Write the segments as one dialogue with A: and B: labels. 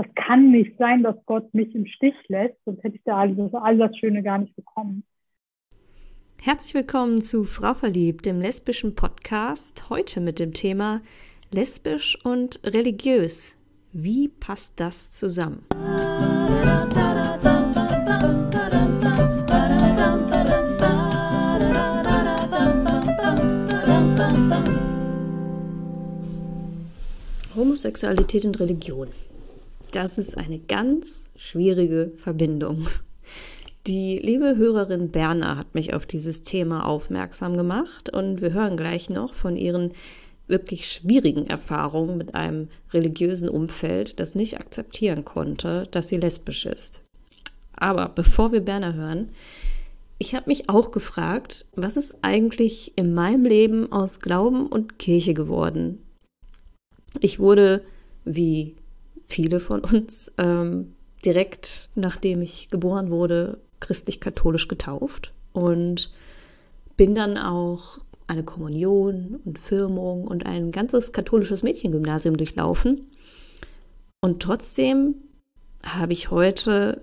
A: das kann nicht sein, dass Gott mich im Stich lässt, sonst hätte ich da all das, all das Schöne gar nicht bekommen.
B: Herzlich willkommen zu Frau Verliebt, dem lesbischen Podcast. Heute mit dem Thema lesbisch und religiös. Wie passt das zusammen? Homosexualität und Religion. Das ist eine ganz schwierige Verbindung. Die liebe Hörerin Berner hat mich auf dieses Thema aufmerksam gemacht und wir hören gleich noch von ihren wirklich schwierigen Erfahrungen mit einem religiösen Umfeld, das nicht akzeptieren konnte, dass sie lesbisch ist. Aber bevor wir Berner hören, ich habe mich auch gefragt, was ist eigentlich in meinem Leben aus Glauben und Kirche geworden? Ich wurde, wie viele von uns, ähm, direkt nachdem ich geboren wurde, christlich-katholisch getauft und bin dann auch eine Kommunion und Firmung und ein ganzes katholisches Mädchengymnasium durchlaufen. Und trotzdem habe ich heute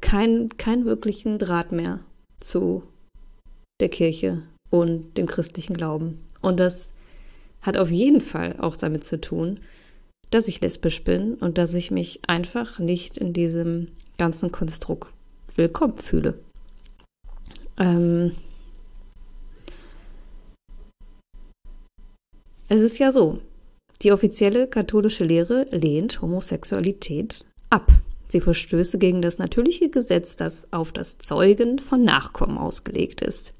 B: keinen kein wirklichen Draht mehr zu der Kirche und dem christlichen Glauben. Und das hat auf jeden Fall auch damit zu tun, dass ich lesbisch bin und dass ich mich einfach nicht in diesem ganzen Konstrukt willkommen fühle. Ähm es ist ja so, die offizielle katholische Lehre lehnt Homosexualität ab. Sie verstöße gegen das natürliche Gesetz, das auf das Zeugen von Nachkommen ausgelegt ist.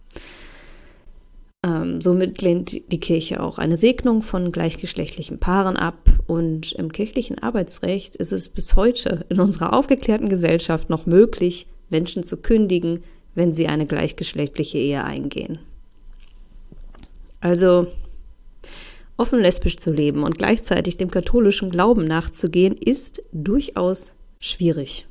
B: Ähm, somit lehnt die Kirche auch eine Segnung von gleichgeschlechtlichen Paaren ab. Und im kirchlichen Arbeitsrecht ist es bis heute in unserer aufgeklärten Gesellschaft noch möglich, Menschen zu kündigen, wenn sie eine gleichgeschlechtliche Ehe eingehen. Also offen lesbisch zu leben und gleichzeitig dem katholischen Glauben nachzugehen, ist durchaus schwierig.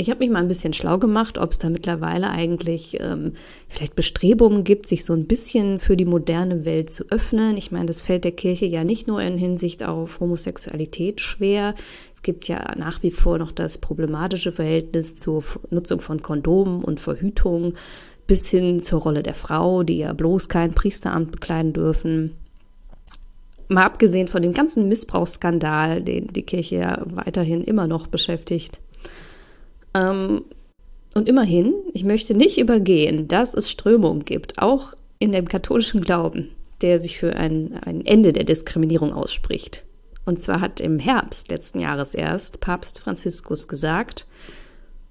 B: Ich habe mich mal ein bisschen schlau gemacht, ob es da mittlerweile eigentlich ähm, vielleicht Bestrebungen gibt, sich so ein bisschen für die moderne Welt zu öffnen. Ich meine, das fällt der Kirche ja nicht nur in Hinsicht auf Homosexualität schwer. Es gibt ja nach wie vor noch das problematische Verhältnis zur Nutzung von Kondomen und Verhütung bis hin zur Rolle der Frau, die ja bloß kein Priesteramt bekleiden dürfen. Mal abgesehen von dem ganzen Missbrauchsskandal, den die Kirche ja weiterhin immer noch beschäftigt. Ähm, und immerhin, ich möchte nicht übergehen, dass es Strömungen gibt, auch in dem katholischen Glauben, der sich für ein, ein Ende der Diskriminierung ausspricht. Und zwar hat im Herbst letzten Jahres erst Papst Franziskus gesagt,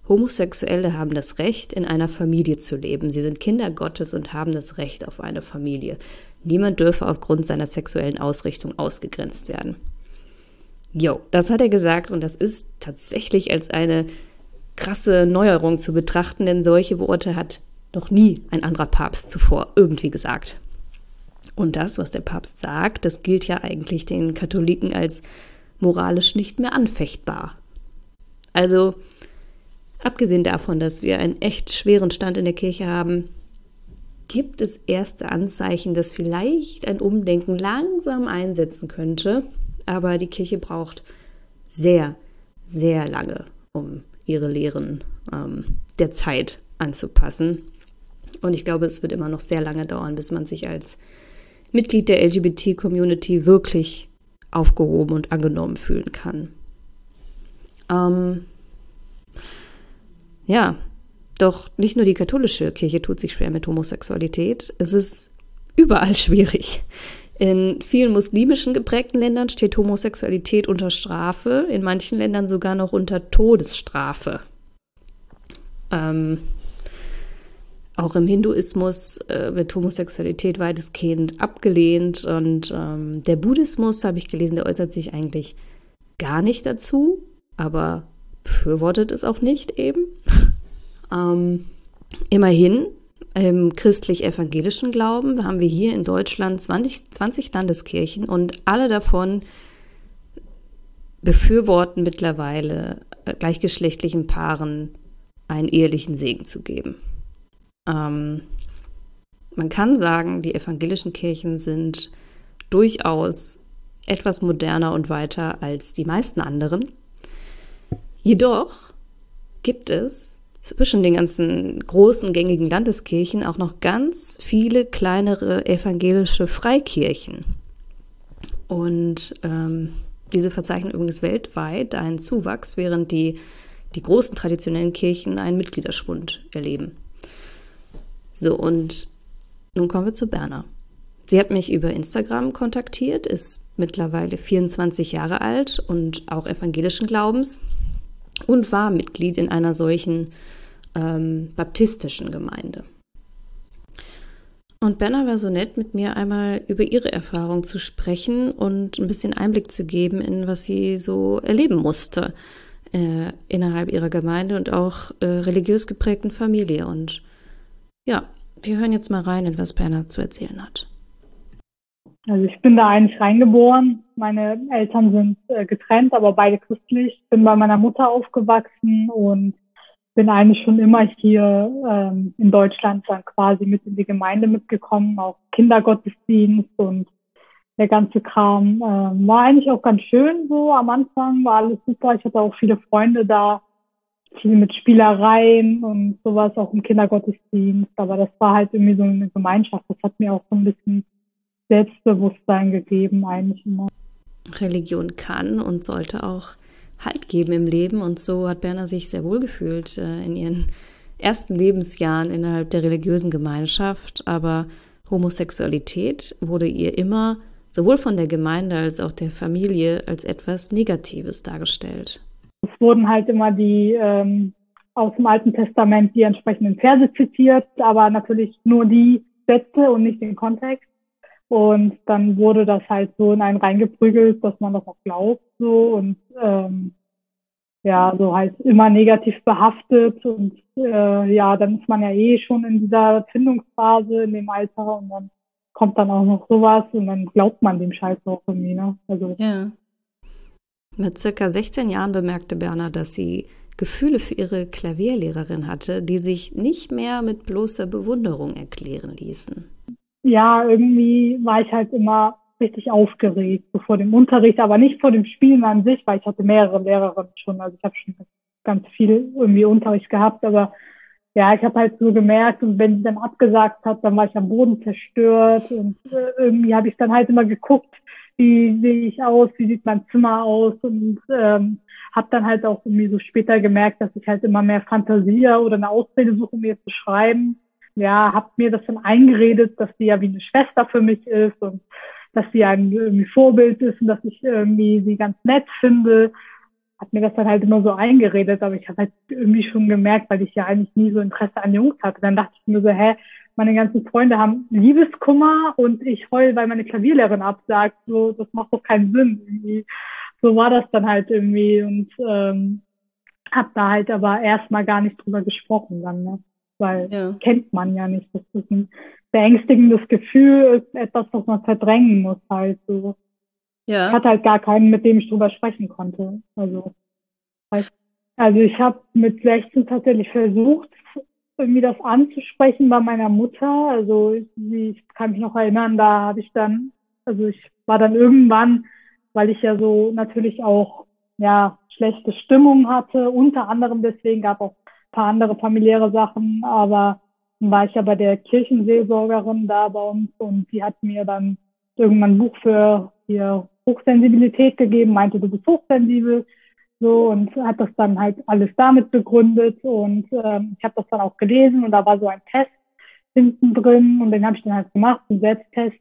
B: Homosexuelle haben das Recht, in einer Familie zu leben. Sie sind Kinder Gottes und haben das Recht auf eine Familie. Niemand dürfe aufgrund seiner sexuellen Ausrichtung ausgegrenzt werden. Jo, das hat er gesagt und das ist tatsächlich als eine krasse Neuerung zu betrachten, denn solche Worte hat noch nie ein anderer Papst zuvor irgendwie gesagt. Und das, was der Papst sagt, das gilt ja eigentlich den Katholiken als moralisch nicht mehr anfechtbar. Also, abgesehen davon, dass wir einen echt schweren Stand in der Kirche haben, gibt es erste Anzeichen, dass vielleicht ein Umdenken langsam einsetzen könnte. Aber die Kirche braucht sehr, sehr lange, um ihre Lehren ähm, der Zeit anzupassen. Und ich glaube, es wird immer noch sehr lange dauern, bis man sich als Mitglied der LGBT-Community wirklich aufgehoben und angenommen fühlen kann. Ähm, ja, doch nicht nur die katholische Kirche tut sich schwer mit Homosexualität, es ist überall schwierig. In vielen muslimischen geprägten Ländern steht Homosexualität unter Strafe, in manchen Ländern sogar noch unter Todesstrafe. Ähm, auch im Hinduismus äh, wird Homosexualität weitestgehend abgelehnt und ähm, der Buddhismus, habe ich gelesen, der äußert sich eigentlich gar nicht dazu, aber befürwortet es auch nicht eben. ähm, immerhin im christlich-evangelischen Glauben haben wir hier in Deutschland 20, 20 Landeskirchen und alle davon befürworten mittlerweile äh, gleichgeschlechtlichen Paaren einen ehelichen Segen zu geben. Ähm, man kann sagen, die evangelischen Kirchen sind durchaus etwas moderner und weiter als die meisten anderen. Jedoch gibt es zwischen den ganzen großen gängigen Landeskirchen auch noch ganz viele kleinere evangelische Freikirchen. Und ähm, diese verzeichnen übrigens weltweit einen Zuwachs, während die, die großen traditionellen Kirchen einen Mitgliederschwund erleben. So, und nun kommen wir zu Berner. Sie hat mich über Instagram kontaktiert, ist mittlerweile 24 Jahre alt und auch evangelischen Glaubens und war Mitglied in einer solchen ähm, baptistischen Gemeinde. Und Benna war so nett, mit mir einmal über ihre Erfahrung zu sprechen und ein bisschen Einblick zu geben in was sie so erleben musste äh, innerhalb ihrer Gemeinde und auch äh, religiös geprägten Familie. Und ja, wir hören jetzt mal rein, in was Benna zu erzählen hat.
A: Also ich bin da eigentlich reingeboren. Meine Eltern sind äh, getrennt, aber beide christlich. Bin bei meiner Mutter aufgewachsen und bin eigentlich schon immer hier ähm, in Deutschland dann quasi mit in die Gemeinde mitgekommen, auch Kindergottesdienst und der ganze Kram. Ähm, war eigentlich auch ganz schön so am Anfang, war alles super. Ich hatte auch viele Freunde da, viel mit Spielereien und sowas, auch im Kindergottesdienst. Aber das war halt irgendwie so eine Gemeinschaft. Das hat mir auch so ein bisschen Selbstbewusstsein gegeben, eigentlich immer.
B: Religion kann und sollte auch Halt geben im Leben. Und so hat Berner sich sehr wohl gefühlt äh, in ihren ersten Lebensjahren innerhalb der religiösen Gemeinschaft. Aber Homosexualität wurde ihr immer sowohl von der Gemeinde als auch der Familie als etwas Negatives dargestellt.
A: Es wurden halt immer die ähm, aus dem Alten Testament die entsprechenden Verse zitiert, aber natürlich nur die Sätze und nicht den Kontext. Und dann wurde das halt so in einen reingeprügelt, dass man das auch glaubt so. Und ähm, ja, so halt immer negativ behaftet. Und äh, ja, dann ist man ja eh schon in dieser Findungsphase in dem Alter. Und dann kommt dann auch noch sowas. Und dann glaubt man dem Scheiß auch irgendwie, ne?
B: Also ja. Mit circa 16 Jahren bemerkte Berner, dass sie Gefühle für ihre Klavierlehrerin hatte, die sich nicht mehr mit bloßer Bewunderung erklären ließen
A: ja, irgendwie war ich halt immer richtig aufgeregt, so vor dem Unterricht, aber nicht vor dem Spielen an sich, weil ich hatte mehrere Lehrerinnen schon, also ich habe schon ganz viel irgendwie Unterricht gehabt, aber ja, ich habe halt so gemerkt und wenn sie dann abgesagt hat, dann war ich am Boden zerstört und äh, irgendwie habe ich dann halt immer geguckt, wie sehe ich aus, wie sieht mein Zimmer aus und ähm, habe dann halt auch irgendwie so später gemerkt, dass ich halt immer mehr Fantasie oder eine Ausrede suche, um mir zu schreiben ja, habe mir das dann eingeredet, dass sie ja wie eine Schwester für mich ist und dass sie ein irgendwie Vorbild ist und dass ich irgendwie sie ganz nett finde. Hat mir das dann halt immer so eingeredet, aber ich habe halt irgendwie schon gemerkt, weil ich ja eigentlich nie so Interesse an Jungs hatte. Dann dachte ich mir so, hä, meine ganzen Freunde haben Liebeskummer und ich heul, weil meine Klavierlehrerin absagt. So, das macht doch keinen Sinn. Irgendwie. So war das dann halt irgendwie und ähm, habe da halt aber erstmal gar nicht drüber gesprochen dann. Ne? Weil ja. kennt man ja nicht. Das ist ein beängstigendes Gefühl, ist etwas, was man verdrängen muss halt so. Ja. Ich hatte halt gar keinen, mit dem ich drüber sprechen konnte. Also, also ich habe mit 16 tatsächlich versucht, irgendwie das anzusprechen bei meiner Mutter. Also ich kann mich noch erinnern, da habe ich dann, also ich war dann irgendwann, weil ich ja so natürlich auch ja schlechte Stimmung hatte, unter anderem deswegen gab auch paar andere familiäre Sachen, aber dann war ich ja bei der Kirchenseelsorgerin da bei uns und die hat mir dann irgendwann ein Buch für hier Hochsensibilität gegeben, meinte, du bist hochsensibel, so und hat das dann halt alles damit begründet und ähm, ich habe das dann auch gelesen und da war so ein Test hinten drin und den habe ich dann halt gemacht, einen Selbsttest.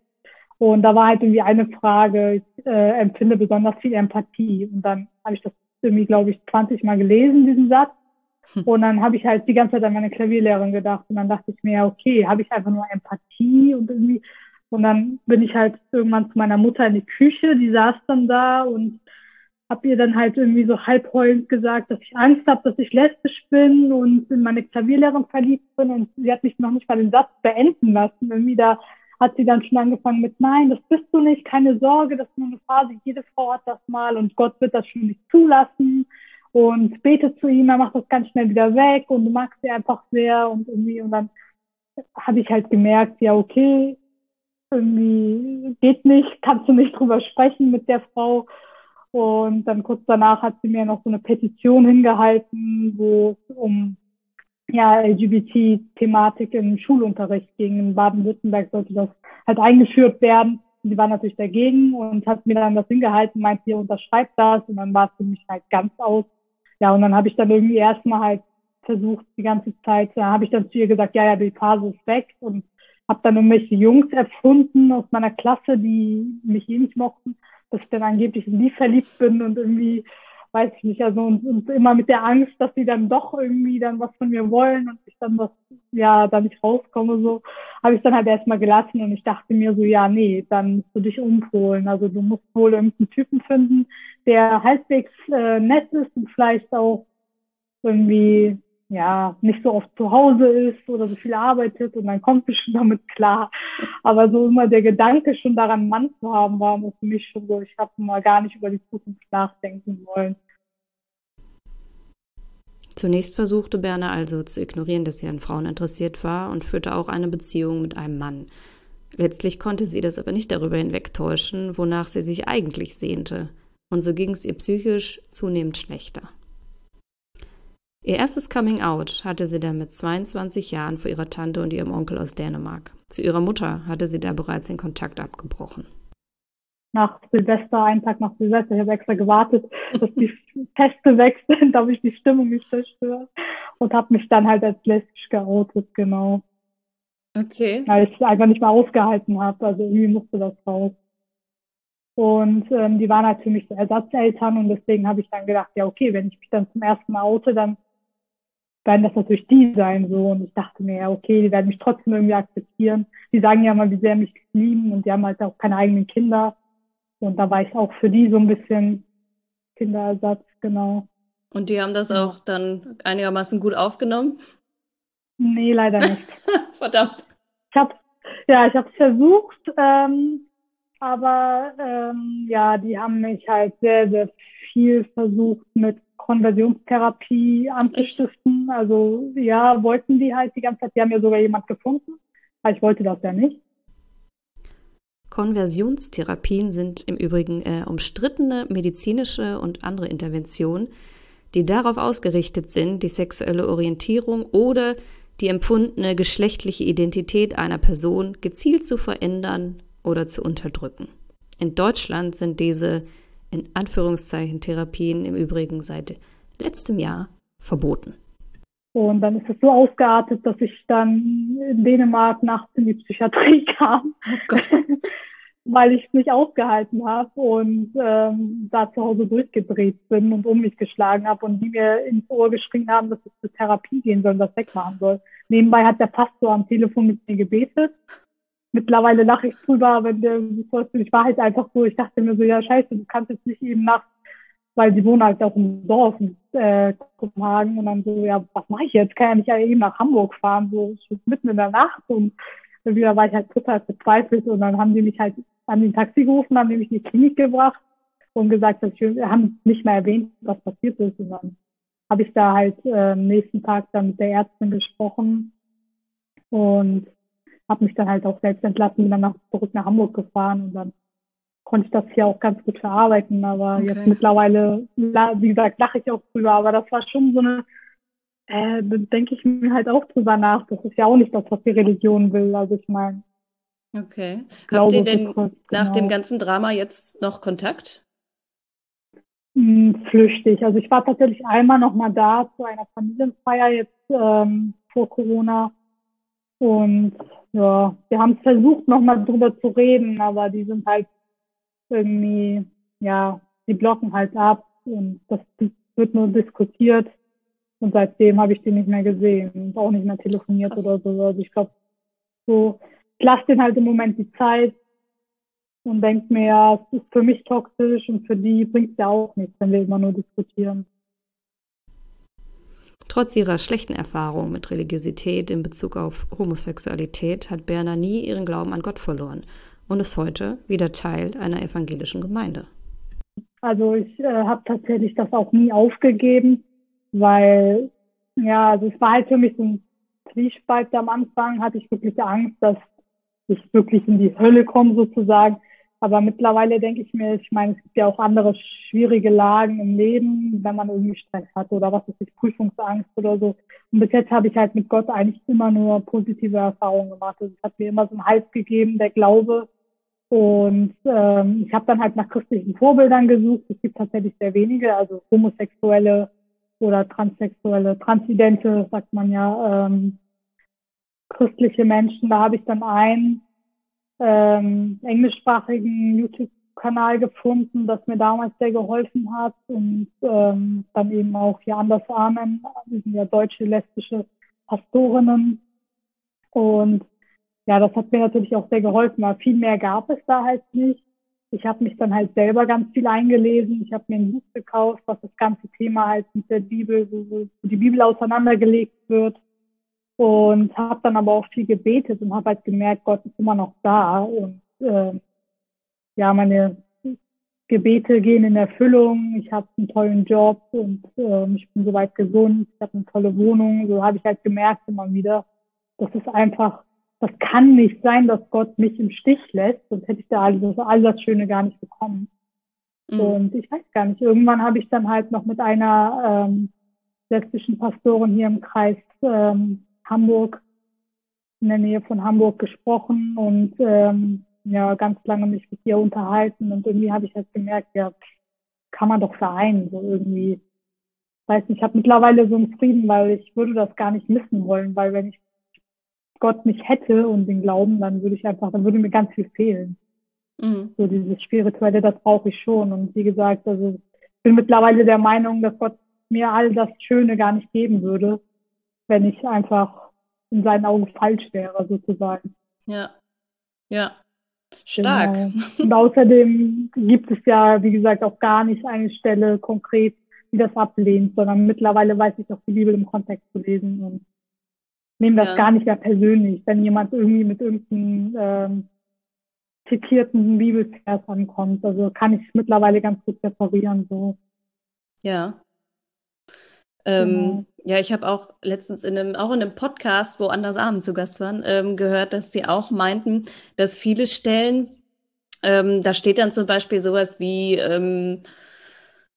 A: Und da war halt irgendwie eine Frage, ich äh, empfinde besonders viel Empathie. Und dann habe ich das irgendwie, glaube ich, 20 Mal gelesen, diesen Satz und dann habe ich halt die ganze Zeit an meine Klavierlehrerin gedacht und dann dachte ich mir, okay, habe ich einfach nur Empathie und irgendwie und dann bin ich halt irgendwann zu meiner Mutter in die Küche, die saß dann da und habe ihr dann halt irgendwie so halb heulend gesagt, dass ich Angst habe, dass ich lesbisch bin und in meine Klavierlehrerin verliebt bin und sie hat mich noch nicht mal den Satz beenden lassen. Irgendwie da hat sie dann schon angefangen mit, nein, das bist du nicht, keine Sorge, das ist nur eine Phase, jede Frau hat das mal und Gott wird das schon nicht zulassen und bete zu ihm, er macht das ganz schnell wieder weg und du magst sie einfach sehr und irgendwie und dann habe ich halt gemerkt, ja okay, irgendwie geht nicht, kannst du nicht drüber sprechen mit der Frau. Und dann kurz danach hat sie mir noch so eine Petition hingehalten, wo es um ja, LGBT-Thematik im Schulunterricht ging. In Baden-Württemberg sollte das halt eingeführt werden. Und sie war natürlich dagegen und hat mir dann das hingehalten, meint, hier unterschreibt das. Und dann war es für mich halt ganz aus. Ja, und dann habe ich dann irgendwie erstmal halt versucht, die ganze Zeit, da habe ich dann zu ihr gesagt, ja, ja, die Phase ist weg und habe dann irgendwelche Jungs erfunden aus meiner Klasse, die mich eh nicht mochten, dass ich dann angeblich in die verliebt bin und irgendwie weiß ich nicht, also und, und immer mit der Angst, dass sie dann doch irgendwie dann was von mir wollen und ich dann was, ja, da nicht rauskomme, so, habe ich dann halt erstmal gelassen und ich dachte mir so, ja, nee, dann musst du dich umpolen. Also du musst wohl irgendeinen Typen finden, der halbwegs äh, nett ist und vielleicht auch irgendwie ja, nicht so oft zu Hause ist oder so viel arbeitet und dann kommt sie schon damit klar. Aber so immer der Gedanke schon daran, einen Mann zu haben, war für mich schon so, ich habe mal gar nicht über die Zukunft nachdenken wollen.
B: Zunächst versuchte Berner also zu ignorieren, dass sie an Frauen interessiert war und führte auch eine Beziehung mit einem Mann. Letztlich konnte sie das aber nicht darüber hinwegtäuschen, wonach sie sich eigentlich sehnte. Und so ging es ihr psychisch zunehmend schlechter. Ihr erstes Coming Out hatte sie dann mit 22 Jahren vor ihrer Tante und ihrem Onkel aus Dänemark. Zu ihrer Mutter hatte sie da bereits den Kontakt abgebrochen.
A: Nach Silvester, einen Tag nach Silvester, ich habe extra gewartet, dass die Feste weg sind, damit ich die Stimmung nicht zerstöre. Und habe mich dann halt als lesbisch geoutet, genau.
B: Okay.
A: Weil ich es einfach nicht mehr ausgehalten habe. Also irgendwie musste das raus. Und ähm, die waren halt für mich so Ersatzeltern und deswegen habe ich dann gedacht, ja okay, wenn ich mich dann zum ersten Mal oute, dann werden das natürlich die sein so. Und ich dachte mir, ja, okay, die werden mich trotzdem irgendwie akzeptieren. Die sagen ja mal, wie sehr mich lieben und die haben halt auch keine eigenen Kinder. Und da war ich auch für die so ein bisschen Kinderersatz, genau.
B: Und die haben das auch dann einigermaßen gut aufgenommen?
A: Nee, leider nicht.
B: Verdammt.
A: Ich habe ja, ich habe es versucht, ähm, aber ähm, ja, die haben mich halt sehr, sehr viel versucht mit Konversionstherapie anzustiften. Also ja, wollten die halt die ganze Zeit. Die haben ja sogar jemand gefunden, aber ich wollte das ja nicht.
B: Konversionstherapien sind im Übrigen äh, umstrittene medizinische und andere Interventionen, die darauf ausgerichtet sind, die sexuelle Orientierung oder die empfundene geschlechtliche Identität einer Person gezielt zu verändern oder zu unterdrücken. In Deutschland sind diese in Anführungszeichen Therapien im Übrigen seit letztem Jahr verboten.
A: Und dann ist es so ausgeartet, dass ich dann in Dänemark nachts in die Psychiatrie kam, oh weil ich es nicht ausgehalten habe und ähm, da zu Hause durchgedreht bin und um mich geschlagen habe und die mir ins Ohr geschrien haben, dass ich zur Therapie gehen soll und das wegmachen soll. Nebenbei hat der Pastor am Telefon mit mir gebetet mittlerweile lache ich drüber, wenn der ich war halt einfach so, ich dachte mir so, ja scheiße, du kannst jetzt nicht eben nachts, weil sie wohnen halt auch im Dorf in äh, Kopenhagen und dann so, ja, was mache ich jetzt? Kann ja nicht eben nach Hamburg fahren, so mitten in der Nacht und wieder war ich halt total verzweifelt und dann haben die mich halt an den Taxi gerufen, haben mich in die Klinik gebracht und gesagt, dass ich, haben nicht mehr erwähnt, was passiert ist und dann habe ich da halt äh, nächsten Tag dann mit der Ärztin gesprochen und habe mich dann halt auch selbst entlassen, bin dann nach, zurück nach Hamburg gefahren und dann konnte ich das hier auch ganz gut verarbeiten. Aber okay. jetzt mittlerweile, wie gesagt, lache ich auch drüber. Aber das war schon so eine, äh, da denke ich mir halt auch drüber nach. Das ist ja auch nicht das, was die Religion will. Also ich meine.
B: Okay. Habt ihr denn kurz, nach genau. dem ganzen Drama jetzt noch Kontakt?
A: Hm, flüchtig. Also ich war tatsächlich einmal noch mal da zu einer Familienfeier jetzt ähm, vor Corona. Und ja, wir haben versucht, nochmal drüber zu reden, aber die sind halt irgendwie, ja, die blocken halt ab und das wird nur diskutiert. Und seitdem habe ich die nicht mehr gesehen und auch nicht mehr telefoniert Krass. oder so. Also ich glaube, so, ich lasse den halt im Moment die Zeit und denke mir, ja, es ist für mich toxisch und für die bringt es ja auch nichts, wenn wir immer nur diskutieren.
B: Trotz ihrer schlechten Erfahrungen mit Religiosität in Bezug auf Homosexualität hat Berner nie ihren Glauben an Gott verloren und ist heute wieder Teil einer evangelischen Gemeinde.
A: Also ich äh, habe tatsächlich das auch nie aufgegeben, weil ja, also es war halt für mich so ein Zwiespalt am Anfang, hatte ich wirklich Angst, dass ich wirklich in die Hölle komme sozusagen. Aber mittlerweile denke ich mir, ich meine, es gibt ja auch andere schwierige Lagen im Leben, wenn man irgendwie Stress hat oder was ist ich, Prüfungsangst oder so. Und bis jetzt habe ich halt mit Gott eigentlich immer nur positive Erfahrungen gemacht. Also es hat mir immer so einen Halt gegeben, der Glaube. Und ähm, ich habe dann halt nach christlichen Vorbildern gesucht. Es gibt tatsächlich sehr wenige, also homosexuelle oder transsexuelle, transidente, sagt man ja, ähm, christliche Menschen. Da habe ich dann einen ähm, englischsprachigen YouTube-Kanal gefunden, das mir damals sehr geholfen hat und ähm, dann eben auch hier Anders Amen, die sind ja deutsche lesbische Pastorinnen und ja, das hat mir natürlich auch sehr geholfen, weil viel mehr gab es da halt nicht. Ich habe mich dann halt selber ganz viel eingelesen. Ich habe mir ein Buch gekauft, was das ganze Thema halt mit der Bibel, wo die Bibel auseinandergelegt wird und habe dann aber auch viel gebetet und habe halt gemerkt, Gott ist immer noch da und äh, ja, meine Gebete gehen in Erfüllung. Ich habe einen tollen Job und äh, ich bin soweit gesund. Ich habe eine tolle Wohnung. So habe ich halt gemerkt immer wieder, das ist einfach, das kann nicht sein, dass Gott mich im Stich lässt, sonst hätte ich da all das, all das Schöne gar nicht bekommen. Mhm. Und ich weiß gar nicht, irgendwann habe ich dann halt noch mit einer ähm, lesbischen Pastorin hier im Kreis ähm, Hamburg, in der Nähe von Hamburg gesprochen und ähm, ja, ganz lange mich mit ihr unterhalten und irgendwie habe ich halt gemerkt, ja, kann man doch vereinen, so irgendwie. Weiß nicht, ich habe mittlerweile so einen Frieden, weil ich würde das gar nicht missen wollen, weil wenn ich Gott nicht hätte und den Glauben, dann würde ich einfach, dann würde mir ganz viel fehlen. Mhm. So dieses Spirituelle, das brauche ich schon. Und wie gesagt, also ich bin mittlerweile der Meinung, dass Gott mir all das Schöne gar nicht geben würde, wenn ich einfach in seinen Augen falsch wäre, sozusagen.
B: Ja. Ja. Stark.
A: Genau. Und außerdem gibt es ja, wie gesagt, auch gar nicht eine Stelle konkret, die das ablehnt, sondern mittlerweile weiß ich auch die Bibel im Kontext zu lesen und nehme das ja. gar nicht mehr persönlich, wenn jemand irgendwie mit irgendeinem ähm, zitierten Bibelvers ankommt. Also kann ich mittlerweile ganz gut separieren. So.
B: Ja. Ähm, genau. Ja, ich habe auch letztens in einem, auch in einem Podcast, wo Anders Abend zu Gast waren, ähm, gehört, dass sie auch meinten, dass viele Stellen, ähm, da steht dann zum Beispiel sowas wie, ähm,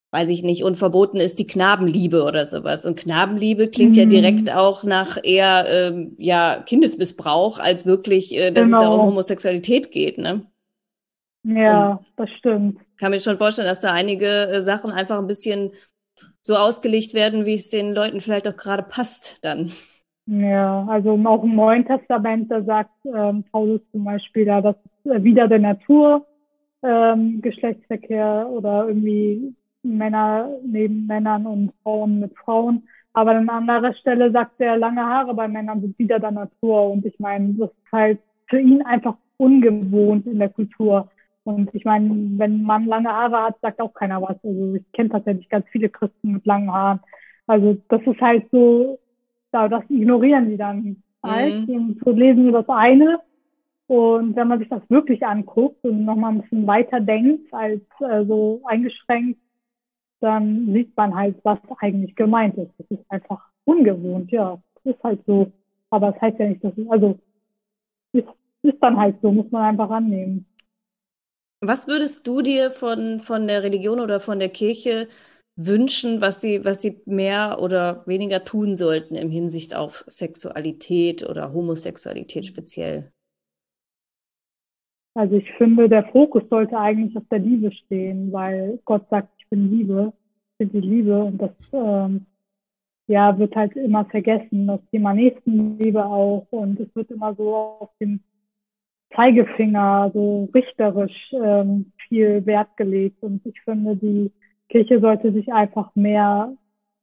B: weiß ich nicht, unverboten ist die Knabenliebe oder sowas. Und Knabenliebe klingt mhm. ja direkt auch nach eher ähm, ja, Kindesmissbrauch, als wirklich, äh, dass genau. es da um genau. Homosexualität geht, ne?
A: Ja, Und das stimmt.
B: Kann mir schon vorstellen, dass da einige äh, Sachen einfach ein bisschen so ausgelegt werden, wie es den Leuten vielleicht auch gerade passt dann.
A: Ja, also auch im Neuen Testament, da sagt ähm, Paulus zum Beispiel, da das ist wieder der Natur, ähm, Geschlechtsverkehr oder irgendwie Männer neben Männern und Frauen mit Frauen. Aber an anderer Stelle sagt er, lange Haare bei Männern sind wieder der Natur. Und ich meine, das ist halt für ihn einfach ungewohnt in der Kultur. Und ich meine, wenn Mann lange Haare hat, sagt auch keiner was. Also ich kenne tatsächlich ganz viele Christen mit langen Haaren. Also das ist halt so, das ignorieren sie dann halt. Mhm. Und so lesen sie das eine. Und wenn man sich das wirklich anguckt und nochmal ein bisschen weiter denkt als äh, so eingeschränkt, dann sieht man halt, was eigentlich gemeint ist. Das ist einfach ungewohnt, ja. Das ist halt so. Aber es das heißt ja nicht, dass es, also, ist, ist dann halt so, muss man einfach annehmen.
B: Was würdest du dir von, von der Religion oder von der Kirche wünschen, was sie, was sie mehr oder weniger tun sollten im Hinsicht auf Sexualität oder Homosexualität speziell?
A: Also ich finde, der Fokus sollte eigentlich auf der Liebe stehen, weil Gott sagt, ich bin Liebe, ich bin die Liebe und das ähm, ja wird halt immer vergessen, das Thema Nächstenliebe auch und es wird immer so auf den Zeigefinger so richterisch ähm, viel Wert gelegt. Und ich finde, die Kirche sollte sich einfach mehr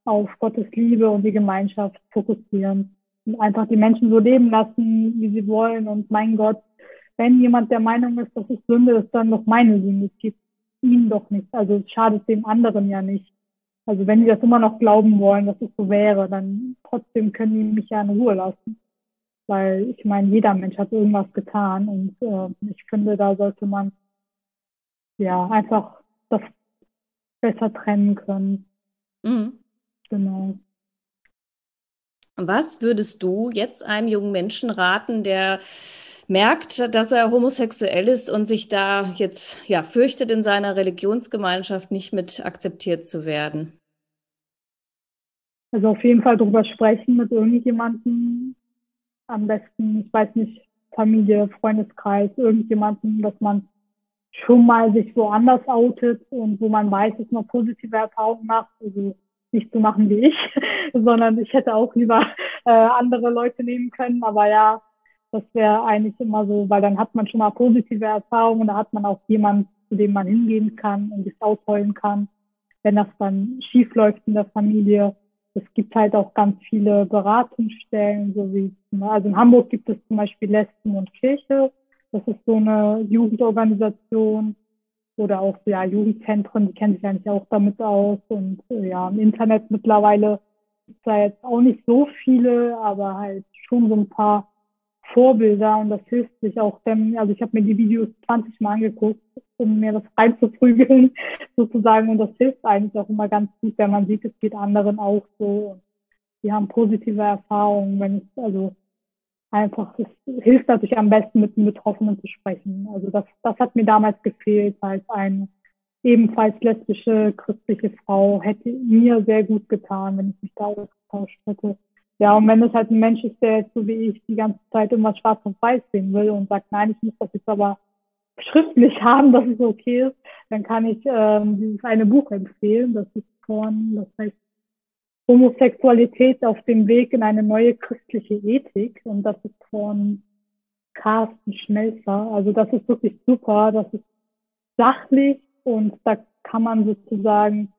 A: auf Gottes Liebe und die Gemeinschaft fokussieren und einfach die Menschen so leben lassen, wie sie wollen. Und mein Gott, wenn jemand der Meinung ist, dass es Sünde ist, dann doch meine Sünde. Es gibt ihm doch nicht. Also es schadet dem anderen ja nicht. Also wenn die das immer noch glauben wollen, dass es so wäre, dann trotzdem können die mich ja in Ruhe lassen weil ich meine, jeder Mensch hat irgendwas getan und äh, ich finde, da sollte man ja einfach das besser trennen können. Mhm. Genau.
B: Was würdest du jetzt einem jungen Menschen raten, der merkt, dass er homosexuell ist und sich da jetzt ja fürchtet, in seiner Religionsgemeinschaft nicht mit akzeptiert zu werden?
A: Also auf jeden Fall drüber sprechen mit irgendjemandem. Am besten, ich weiß nicht, Familie, Freundeskreis, irgendjemanden, dass man schon mal sich woanders outet und wo man weiß, dass man positive Erfahrungen macht. Also nicht zu machen wie ich, sondern ich hätte auch lieber äh, andere Leute nehmen können. Aber ja, das wäre eigentlich immer so, weil dann hat man schon mal positive Erfahrungen, da hat man auch jemanden, zu dem man hingehen kann und sich ausheulen kann, wenn das dann schief läuft in der Familie. Es gibt halt auch ganz viele Beratungsstellen, so wie, also in Hamburg gibt es zum Beispiel Lesben und Kirche. Das ist so eine Jugendorganisation oder auch ja Jugendzentren, die kennen sich eigentlich auch damit aus. Und äh, ja im Internet mittlerweile ist da jetzt auch nicht so viele, aber halt schon so ein paar Vorbilder. Und das hilft sich auch dem, also ich habe mir die Videos 20 Mal angeguckt, um mir das reinzuprügeln sozusagen und das hilft eigentlich auch immer ganz gut, wenn man sieht, es geht anderen auch so die haben positive Erfahrungen, wenn es also einfach, es hilft natürlich am besten mit den Betroffenen zu sprechen. Also das, das hat mir damals gefehlt, als eine ebenfalls lesbische christliche Frau hätte mir sehr gut getan, wenn ich mich da ausgetauscht hätte. Ja, und wenn es halt ein Mensch ist, der jetzt so wie ich die ganze Zeit immer schwarz und weiß sehen will und sagt, nein, ich muss das jetzt aber schriftlich haben, dass es okay ist, dann kann ich ähm, dieses eine Buch empfehlen. Das ist von, das heißt Homosexualität auf dem Weg in eine neue christliche Ethik. Und das ist von Carsten Schmelzer. Also das ist wirklich super. Das ist sachlich und da kann man sozusagen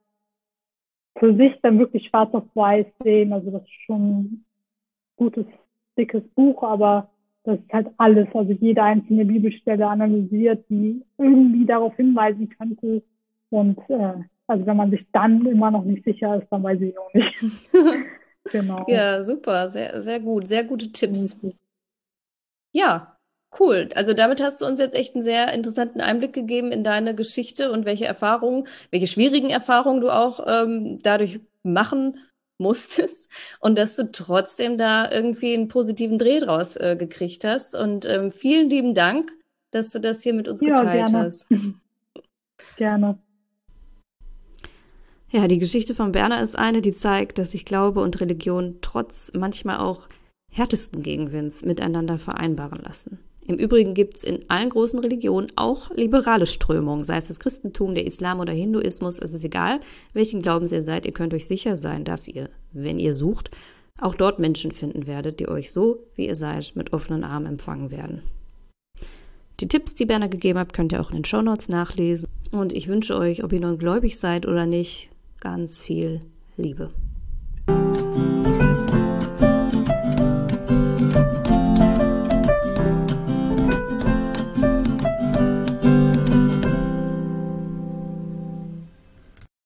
A: für sich dann wirklich schwarz auf weiß sehen. Also das ist schon ein gutes, dickes Buch, aber das ist halt alles, also jede einzelne Bibelstelle analysiert, die irgendwie darauf hinweisen könnte. Und äh, also wenn man sich dann immer noch nicht sicher ist, dann weiß ich auch nicht.
B: genau. Ja, super, sehr, sehr gut, sehr gute Tipps. Ja, cool. Also damit hast du uns jetzt echt einen sehr interessanten Einblick gegeben in deine Geschichte und welche Erfahrungen, welche schwierigen Erfahrungen du auch ähm, dadurch machen musstest und dass du trotzdem da irgendwie einen positiven Dreh draus äh, gekriegt hast. Und ähm, vielen lieben Dank, dass du das hier mit uns ja, geteilt gerne. hast.
A: gerne.
B: Ja, die Geschichte von Berner ist eine, die zeigt, dass sich Glaube und Religion trotz manchmal auch härtesten Gegenwinds miteinander vereinbaren lassen. Im Übrigen gibt es in allen großen Religionen auch liberale Strömungen, sei es das Christentum, der Islam oder Hinduismus, es ist egal, welchen Glaubens ihr seid, ihr könnt euch sicher sein, dass ihr, wenn ihr sucht, auch dort Menschen finden werdet, die euch so, wie ihr seid, mit offenen Armen empfangen werden. Die Tipps, die Berner gegeben hat, könnt ihr auch in den Shownotes nachlesen. Und ich wünsche euch, ob ihr nun gläubig seid oder nicht, ganz viel Liebe.